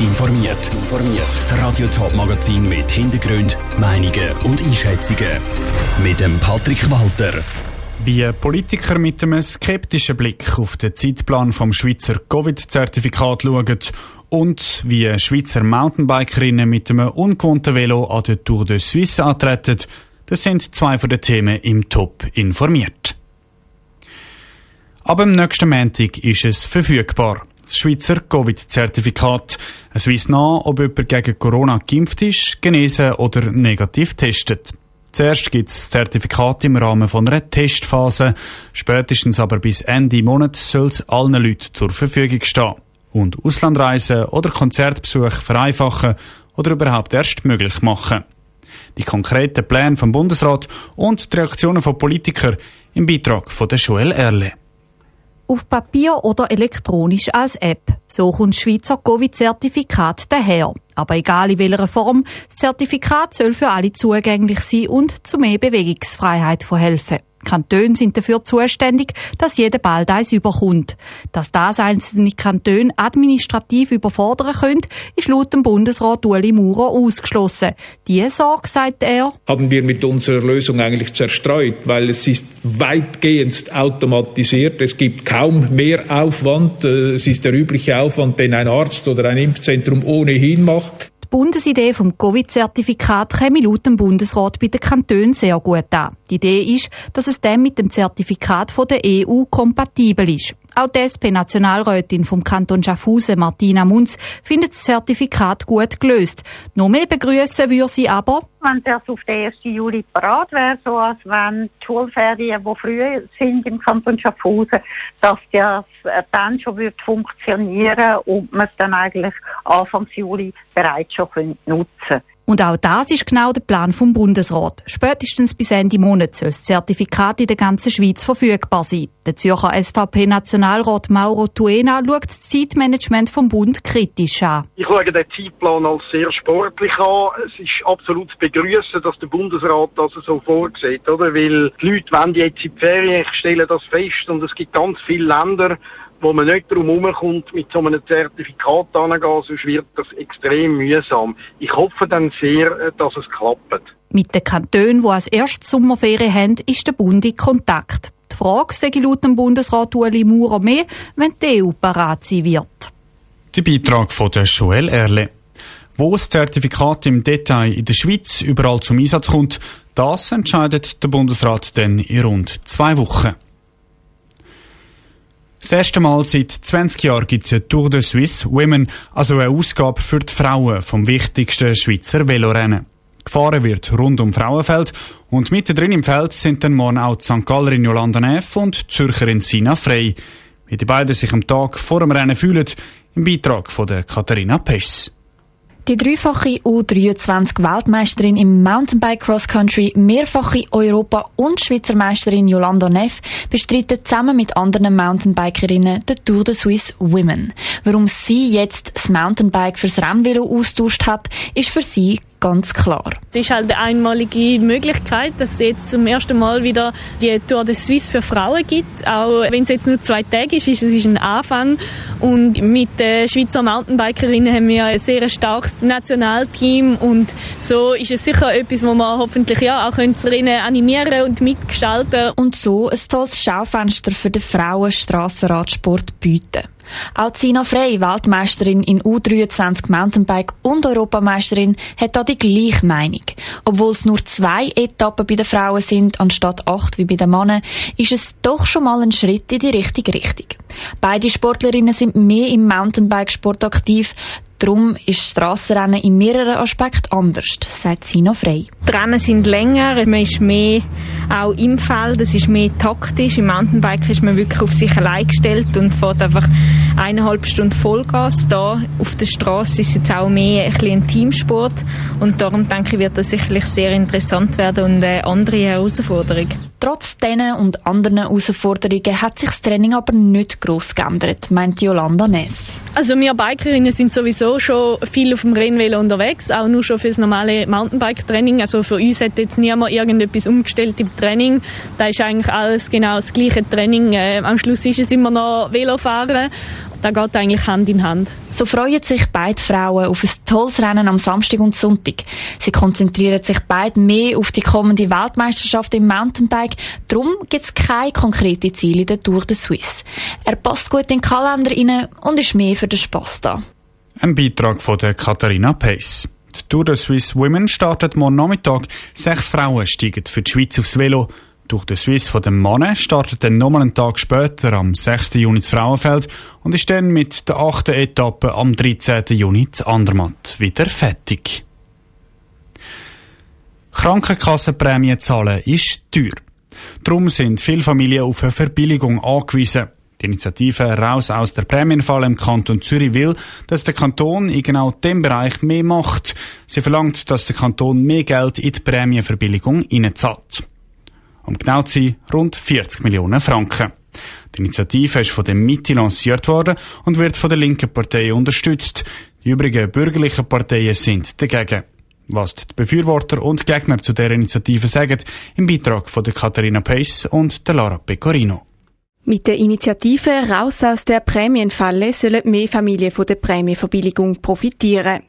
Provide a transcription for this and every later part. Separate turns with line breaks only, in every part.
informiert. Das Radio Top Magazin mit Hintergrund, Meinungen und Einschätzungen mit dem Patrick Walter.
Wie Politiker mit einem skeptischen Blick auf den Zeitplan vom Schweizer Covid-Zertifikat schauen und wie Schweizer Mountainbikerinnen mit einem ungewohnten Velo an der Tour de Suisse antreten, das sind zwei von den Themen im Top informiert. Ab dem nächsten Montag ist es verfügbar. Das Schweizer Covid-Zertifikat. Es weist nach, ob jemand gegen Corona geimpft ist, genesen oder negativ testet. Zuerst gibt es das Zertifikat im Rahmen von einer Testphase. Spätestens aber bis Ende Monat soll es allen Leuten zur Verfügung stehen. Und Auslandreisen oder Konzertbesuche vereinfachen oder überhaupt erst möglich machen. Die konkreten Pläne vom Bundesrat und die Reaktionen von Politikern im Beitrag von der Joel Erle
auf Papier oder elektronisch als App. So kommt das Schweizer Covid-Zertifikat daher. Aber egal in welcher Form, das Zertifikat soll für alle zugänglich sein und zu mehr Bewegungsfreiheit verhelfen. Kantone sind dafür zuständig, dass jeder bald eins überkommt. Dass das einzelne Kantone administrativ überfordern können, ist laut dem Bundesrat Ueli Maurer ausgeschlossen. Diese Sorge, sagt er,
haben wir mit unserer Lösung eigentlich zerstreut, weil es ist weitgehend automatisiert. Es gibt kaum mehr Aufwand. Es ist der übliche Aufwand, den ein Arzt oder ein Impfzentrum ohnehin macht.
Die Bundesidee vom Covid-Zertifikat käme laut dem Bundesrat bei den Kantonen sehr gut an. Die Idee ist, dass es dann mit dem Zertifikat von der EU kompatibel ist. Auch die SP-Nationalrätin vom Kanton Schaffhausen, Martina Munz, findet das Zertifikat gut gelöst. Noch mehr begrüßen würde sie aber,
wenn das auf den 1. Juli parat wäre, so als wenn die Schulferien, die früher sind im Kanton Schaffhausen, dass das dann schon wird funktionieren und man es dann eigentlich Anfang Juli bereits schon nutzen könnte.
Und auch das ist genau der Plan vom Bundesrat. Spätestens bis Ende Monat soll das Zertifikat in der ganzen Schweiz verfügbar sein. Der Zürcher SVP-Nationalrat Mauro Tuena schaut das Zeitmanagement vom Bund kritisch an.
Ich schaue den Zeitplan als sehr sportlich an. Es ist absolut zu begrüßen, dass der Bundesrat das so vorsieht, oder? Weil die Leute wollen jetzt in die Ferien, ich stelle das fest, und es gibt ganz viele Länder, wo man nicht darum herumkommt, mit so einem Zertifikat anzugehen, sonst wird das extrem mühsam. Ich hoffe dann sehr, äh, dass es klappt.
Mit den Kantonen, die als erstes Sommerferien haben, ist der Bund in Kontakt. Die Frage sei laut dem Bundesrat Ueli Maurer mehr, wenn die EU parat sein wird.
Der Beitrag von der Joel Erle. Wo das Zertifikat im Detail in der Schweiz überall zum Einsatz kommt, das entscheidet der Bundesrat dann in rund zwei Wochen. Das erste Mal seit 20 Jahren gibt es eine Tour de Suisse Women, also eine Ausgabe für die Frauen vom wichtigsten Schweizer Velorennen. Gefahren wird rund um Frauenfeld und mittendrin im Feld sind dann morgen auch die St. Gallerin Jolanda Neff und die Zürcherin Sina Frey. Wie die beiden sich am Tag vor dem Rennen fühlen, im Beitrag von der Katharina Pess.
Die dreifache U23-Weltmeisterin im Mountainbike Cross Country, mehrfache Europa- und Schweizer Meisterin Yolanda Neff bestreitet zusammen mit anderen Mountainbikerinnen den Tour de Suisse Women. Warum sie jetzt das Mountainbike fürs Rennvelo austauscht hat, ist für sie ganz klar.
Es ist halt eine einmalige Möglichkeit, dass es jetzt zum ersten Mal wieder die Tour de Suisse für Frauen gibt. Auch wenn es jetzt nur zwei Tage ist, ist es ein Anfang. Und mit den Schweizer Mountainbikerinnen haben wir ein sehr starkes Nationalteam und so ist es sicher etwas, wo man hoffentlich ja auch Rennen animieren und mitgestalten.
Und so ein tolles Schaufenster für den Frauen Strassenradsport bieten. Auch Sina Frey, Weltmeisterin in U23 Mountainbike und Europameisterin, hat da die gleiche Meinung. Obwohl es nur zwei Etappen bei den Frauen sind, anstatt acht wie bei den Männern, ist es doch schon mal ein Schritt in die richtige Richtung. Beide Sportlerinnen sind mehr im Mountainbike-Sport aktiv, Darum ist Strassenrennen in mehreren Aspekten anders, sagt Sina Frey.
Die Rennen sind länger, man ist mehr auch im Feld, es ist mehr taktisch. Im Mountainbike ist man wirklich auf sich allein gestellt und fährt einfach eineinhalb Stunden Vollgas. Da auf der Straße ist jetzt auch mehr ein, ein Teamsport und darum denke ich, wird das sicherlich sehr interessant werden und eine andere Herausforderung.
Trotz diesen und anderen Herausforderungen hat sich das Training aber nicht gross geändert, meint Yolanda Neff.
Also wir Bikerinnen sind sowieso schon viel auf dem Rennvelo unterwegs, auch nur schon fürs normale Mountainbike-Training. Also für uns hat jetzt niemand irgendetwas umgestellt im Training. Da ist eigentlich alles genau das gleiche Training. Äh, am Schluss ist es immer noch Velofahren das geht eigentlich Hand in Hand.
So freuen sich beide Frauen auf ein tolles Rennen am Samstag und Sonntag. Sie konzentrieren sich beide mehr auf die kommende Weltmeisterschaft im Mountainbike. Darum gibt es keine konkreten Ziele in der Tour de Suisse. Er passt gut in den Kalender rein und ist mehr für den Spass da.
Ein Beitrag von der Katharina Pace. Die Tour de Suisse Women startet morgen Nachmittag. Sechs Frauen steigen für die Schweiz aufs Velo. Durch den Swiss von dem Mann startet dann nochmal einen Tag später, am 6. Juni das Frauenfeld und ist dann mit der achten Etappe am 13. Juni zu Andermatt wieder fertig. Krankenkassenprämie zahlen ist teuer. Darum sind viele Familien auf eine Verbilligung angewiesen. Die Initiative Raus aus der Prämienfalle im Kanton Zürich will, dass der Kanton in genau dem Bereich mehr macht. Sie verlangt, dass der Kanton mehr Geld in die Prämienverbilligung einzahlt um genau zu sein, rund 40 Millionen Franken. Die Initiative ist von der Mitte lanciert worden und wird von der linken Partei unterstützt. Die übrigen bürgerlichen Parteien sind dagegen. Was die Befürworter und Gegner zu der Initiative sagen, im Beitrag von der Katharina Pace und der Lara Pecorino.
Mit der Initiative Raus aus der Prämienfalle sollen mehr Familien von der Prämienverbilligung profitieren.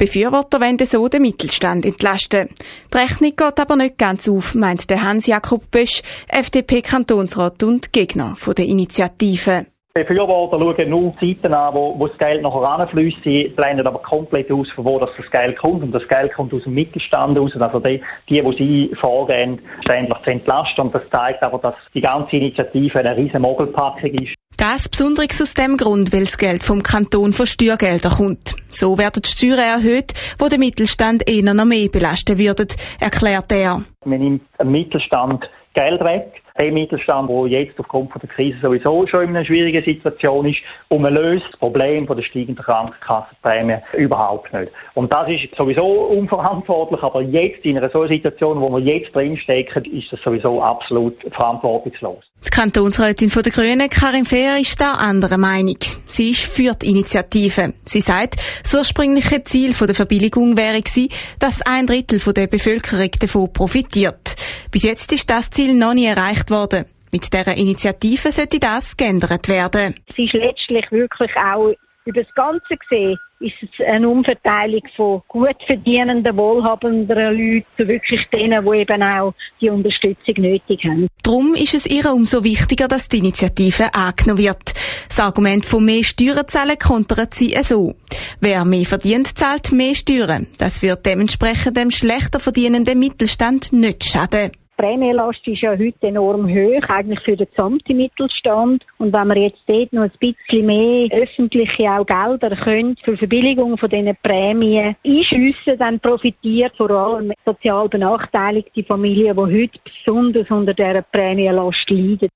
Die Befürworter wollen so den Mittelstand entlasten. Die Rechnung geht aber nicht ganz auf, meint der Hans-Jakob Bösch, FDP-Kantonsrat und Gegner der Initiative.
Befürworter schauen nur Zeiten an, wo, wo das Geld nachher anfließt. Sie blenden aber komplett aus, von wo das, das Geld kommt. Und das Geld kommt aus dem Mittelstand raus. Also die, die, die sie vorgehen, ständig zu entlasten. Und das zeigt aber, dass die ganze Initiative eine riesen Mogelpackung ist.
Das besonders aus dem Grund, weil das Geld vom Kanton von Steuergeldern kommt. So werden die Steuern erhöht, wo der Mittelstand eher noch mehr belasten würde, erklärt er.
Man nimmt dem Mittelstand Geld weg der Mittelstand, der jetzt aufgrund der Krise sowieso schon in einer schwierigen Situation ist, und man löst das Problem der steigenden Krankenkassenprämie überhaupt nicht. Und das ist sowieso unverantwortlich, aber jetzt in einer solchen Situation, wo wir jetzt drinstecken, ist das sowieso absolut verantwortungslos.
Die Kantonsrätin von der Grünen, Karin Fehr, ist da anderer Meinung. Sie ist für die Initiative. Sie sagt, das ursprüngliche Ziel der Verbilligung wäre gewesen, dass ein Drittel der Bevölkerung davon profitiert. Bis jetzt ist das Ziel noch nie erreicht worden. Mit dieser Initiative sollte das geändert werden.
Es ist letztlich wirklich auch über das Ganze gesehen ist es eine Umverteilung von gut verdienenden, wohlhabenden Leuten zu wirklich denen, die eben auch die Unterstützung nötig haben.
Darum ist es ihr umso wichtiger, dass die Initiative angenommen wird. Das Argument von mehr Steuern zahlen kontert sie so. Wer mehr verdient, zahlt mehr Steuern. Das wird dementsprechend dem schlechter verdienenden Mittelstand nicht schaden.
Die Prämienlast ist ja heute enorm hoch, eigentlich für den gesamten Mittelstand. Und wenn wir jetzt dort noch ein bisschen mehr öffentliche auch Gelder können für Verbilligung von diesen Prämien einschliessen, dann profitiert vor allem sozial benachteiligte Familien, die heute besonders unter dieser Prämienlast leiden.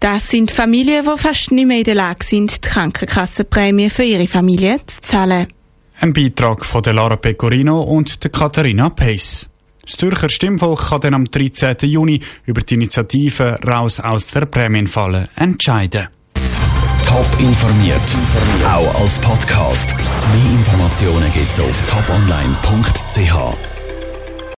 Das sind Familien, die fast nicht mehr in der Lage sind, die Krankenkassenprämie für ihre Familie zu zahlen.
Ein Beitrag von der Lara Pecorino und der Katharina Pace. Das Zürcher Stimmvolk kann dann am 13. Juni über die Initiative Raus aus der Prämienfalle entscheiden.
Top informiert, auch als Podcast. Mehr Informationen gibt's auf toponline.ch.